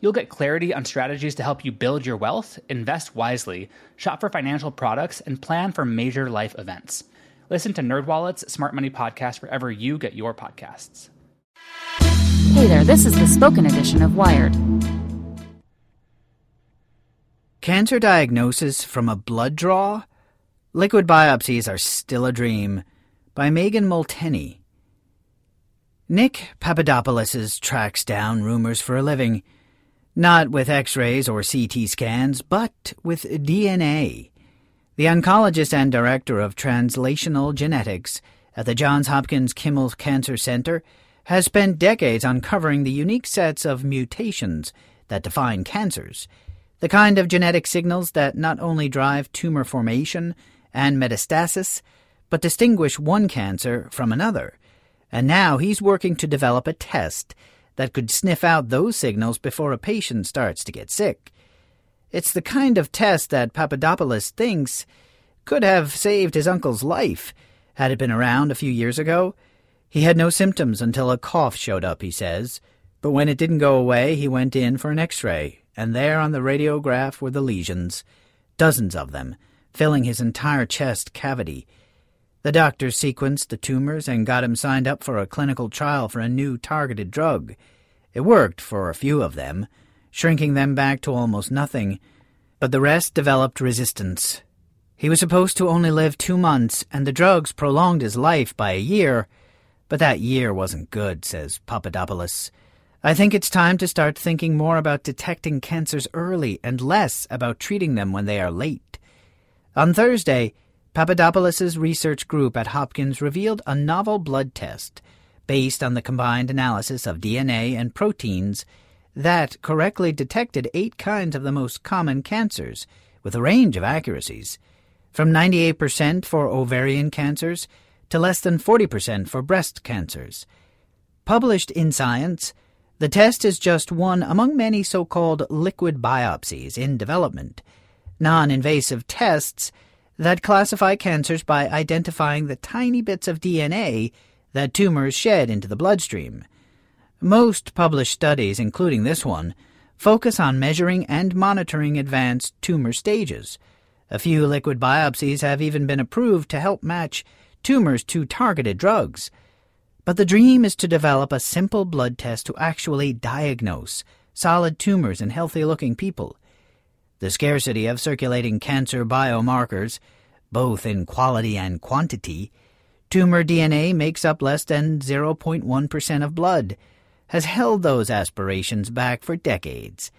You'll get clarity on strategies to help you build your wealth, invest wisely, shop for financial products, and plan for major life events. Listen to NerdWallet's Smart Money Podcast wherever you get your podcasts. Hey there, this is the spoken edition of Wired. Cancer diagnosis from a blood draw? Liquid biopsies are still a dream. By Megan Molteni. Nick Papadopoulos tracks down tumors for a living. Not with x rays or CT scans, but with DNA. The oncologist and director of translational genetics at the Johns Hopkins Kimmel Cancer Center has spent decades uncovering the unique sets of mutations that define cancers, the kind of genetic signals that not only drive tumor formation and metastasis, but distinguish one cancer from another. And now he's working to develop a test that could sniff out those signals before a patient starts to get sick. It's the kind of test that Papadopoulos thinks could have saved his uncle's life had it been around a few years ago. He had no symptoms until a cough showed up, he says. But when it didn't go away, he went in for an x ray, and there on the radiograph were the lesions, dozens of them, filling his entire chest cavity. The doctors sequenced the tumors and got him signed up for a clinical trial for a new targeted drug. It worked for a few of them shrinking them back to almost nothing, but the rest developed resistance. He was supposed to only live two months, and the drugs prolonged his life by a year, but that year wasn't good, says Papadopoulos. I think it's time to start thinking more about detecting cancers early and less about treating them when they are late. On Thursday, Papadopoulos's research group at Hopkins revealed a novel blood test based on the combined analysis of DNA and proteins that correctly detected eight kinds of the most common cancers with a range of accuracies, from 98% for ovarian cancers to less than 40% for breast cancers. Published in Science, the test is just one among many so called liquid biopsies in development, non invasive tests that classify cancers by identifying the tiny bits of DNA that tumors shed into the bloodstream. Most published studies, including this one, focus on measuring and monitoring advanced tumor stages. A few liquid biopsies have even been approved to help match tumors to targeted drugs. But the dream is to develop a simple blood test to actually diagnose solid tumors in healthy looking people. The scarcity of circulating cancer biomarkers, both in quality and quantity, tumor DNA makes up less than 0.1% of blood has held those aspirations back for decades.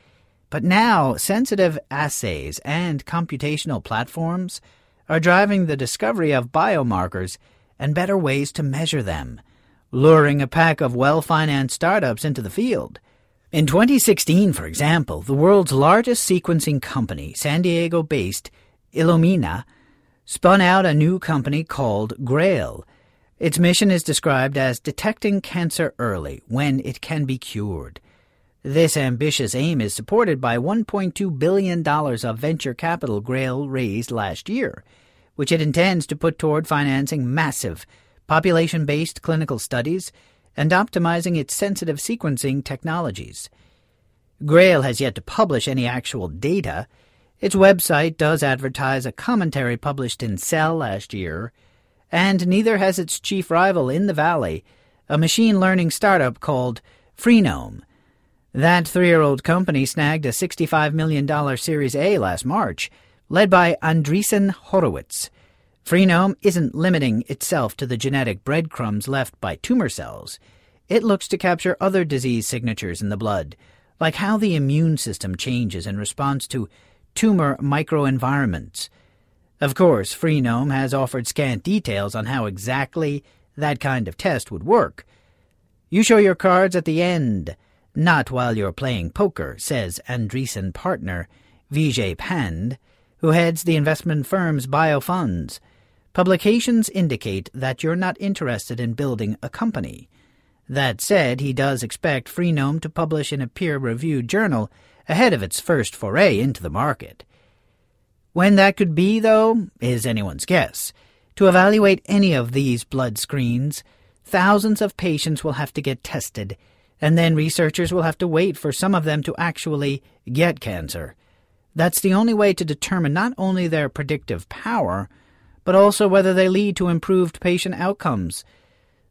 But now, sensitive assays and computational platforms are driving the discovery of biomarkers and better ways to measure them, luring a pack of well financed startups into the field. In 2016, for example, the world's largest sequencing company, San Diego based Illumina, spun out a new company called Grail its mission is described as detecting cancer early when it can be cured. This ambitious aim is supported by $1.2 billion of venture capital Grail raised last year, which it intends to put toward financing massive, population based clinical studies and optimizing its sensitive sequencing technologies. Grail has yet to publish any actual data. Its website does advertise a commentary published in Cell last year and neither has its chief rival in the valley, a machine learning startup called Freenome. That three year old company snagged a $65 million Series A last March, led by Andreessen Horowitz. Freenome isn't limiting itself to the genetic breadcrumbs left by tumor cells. It looks to capture other disease signatures in the blood, like how the immune system changes in response to tumor microenvironments. Of course, Freenome has offered scant details on how exactly that kind of test would work. You show your cards at the end not while you're playing poker, says Andreessen partner Vijay Pande, who heads the investment firm's biofunds. Publications indicate that you're not interested in building a company. That said, he does expect Freenome to publish in a peer-reviewed journal ahead of its first foray into the market. When that could be, though, is anyone's guess. To evaluate any of these blood screens, thousands of patients will have to get tested and then researchers will have to wait for some of them to actually get cancer. That's the only way to determine not only their predictive power, but also whether they lead to improved patient outcomes.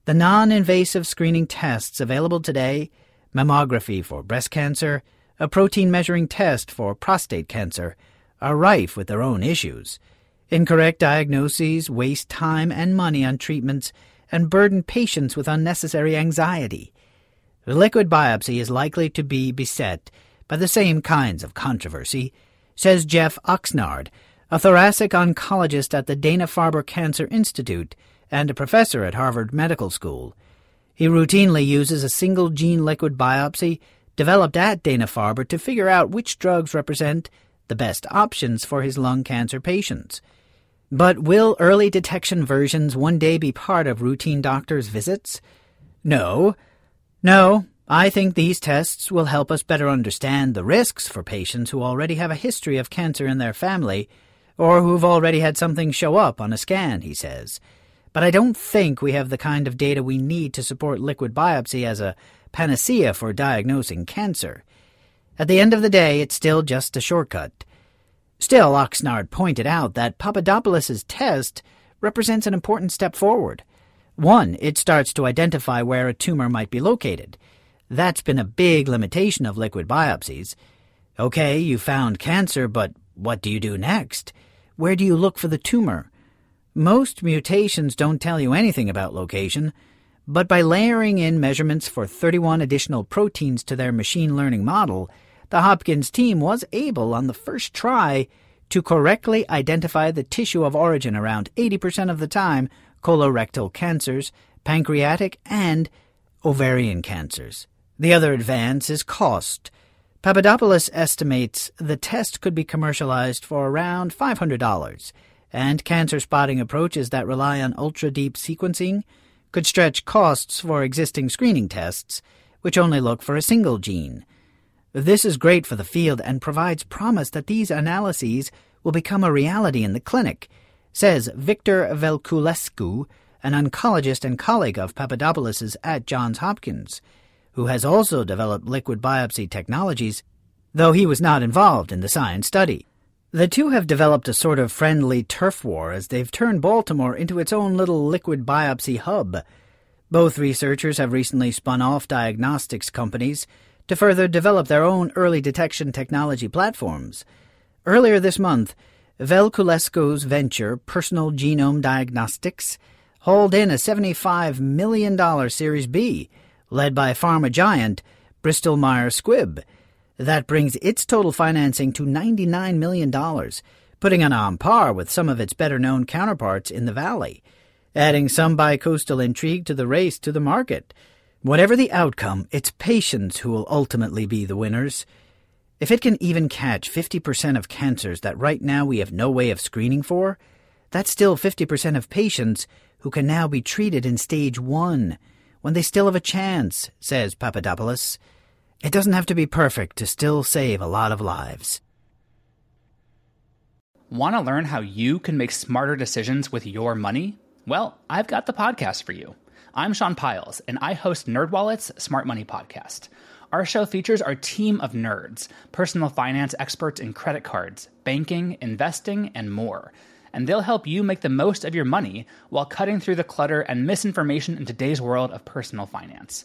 The non invasive screening tests available today mammography for breast cancer, a protein measuring test for prostate cancer are rife with their own issues. Incorrect diagnoses waste time and money on treatments and burden patients with unnecessary anxiety. The liquid biopsy is likely to be beset by the same kinds of controversy, says Jeff Oxnard, a thoracic oncologist at the Dana Farber Cancer Institute and a professor at Harvard Medical School. He routinely uses a single gene liquid biopsy developed at Dana Farber to figure out which drugs represent the best options for his lung cancer patients. But will early detection versions one day be part of routine doctors' visits? No, no, I think these tests will help us better understand the risks for patients who already have a history of cancer in their family or who've already had something show up on a scan, he says. But I don't think we have the kind of data we need to support liquid biopsy as a panacea for diagnosing cancer. At the end of the day, it's still just a shortcut. Still, Oxnard pointed out that Papadopoulos' test represents an important step forward. One, it starts to identify where a tumor might be located. That's been a big limitation of liquid biopsies. Okay, you found cancer, but what do you do next? Where do you look for the tumor? Most mutations don't tell you anything about location, but by layering in measurements for 31 additional proteins to their machine learning model, the Hopkins team was able, on the first try, to correctly identify the tissue of origin around 80% of the time colorectal cancers, pancreatic, and ovarian cancers. The other advance is cost. Papadopoulos estimates the test could be commercialized for around $500, and cancer spotting approaches that rely on ultra deep sequencing could stretch costs for existing screening tests, which only look for a single gene. This is great for the field and provides promise that these analyses will become a reality in the clinic says Victor Velculescu, an oncologist and colleague of Papadopoulos's at Johns Hopkins, who has also developed liquid biopsy technologies, though he was not involved in the science study. The two have developed a sort of friendly turf war as they've turned Baltimore into its own little liquid biopsy hub. Both researchers have recently spun off diagnostics companies to further develop their own early detection technology platforms. Earlier this month, Velculescu's venture, Personal Genome Diagnostics, hauled in a $75 million Series B, led by pharma giant Bristol Myers Squibb. That brings its total financing to $99 million, putting it on par with some of its better known counterparts in the Valley, adding some bicoastal intrigue to the race to the market. Whatever the outcome, it's patients who will ultimately be the winners. If it can even catch 50% of cancers that right now we have no way of screening for, that's still 50% of patients who can now be treated in stage one when they still have a chance, says Papadopoulos. It doesn't have to be perfect to still save a lot of lives. Want to learn how you can make smarter decisions with your money? Well, I've got the podcast for you. I'm Sean Pyles, and I host NerdWallet's Smart Money Podcast our show features our team of nerds, personal finance experts in credit cards, banking, investing, and more. And they'll help you make the most of your money while cutting through the clutter and misinformation in today's world of personal finance.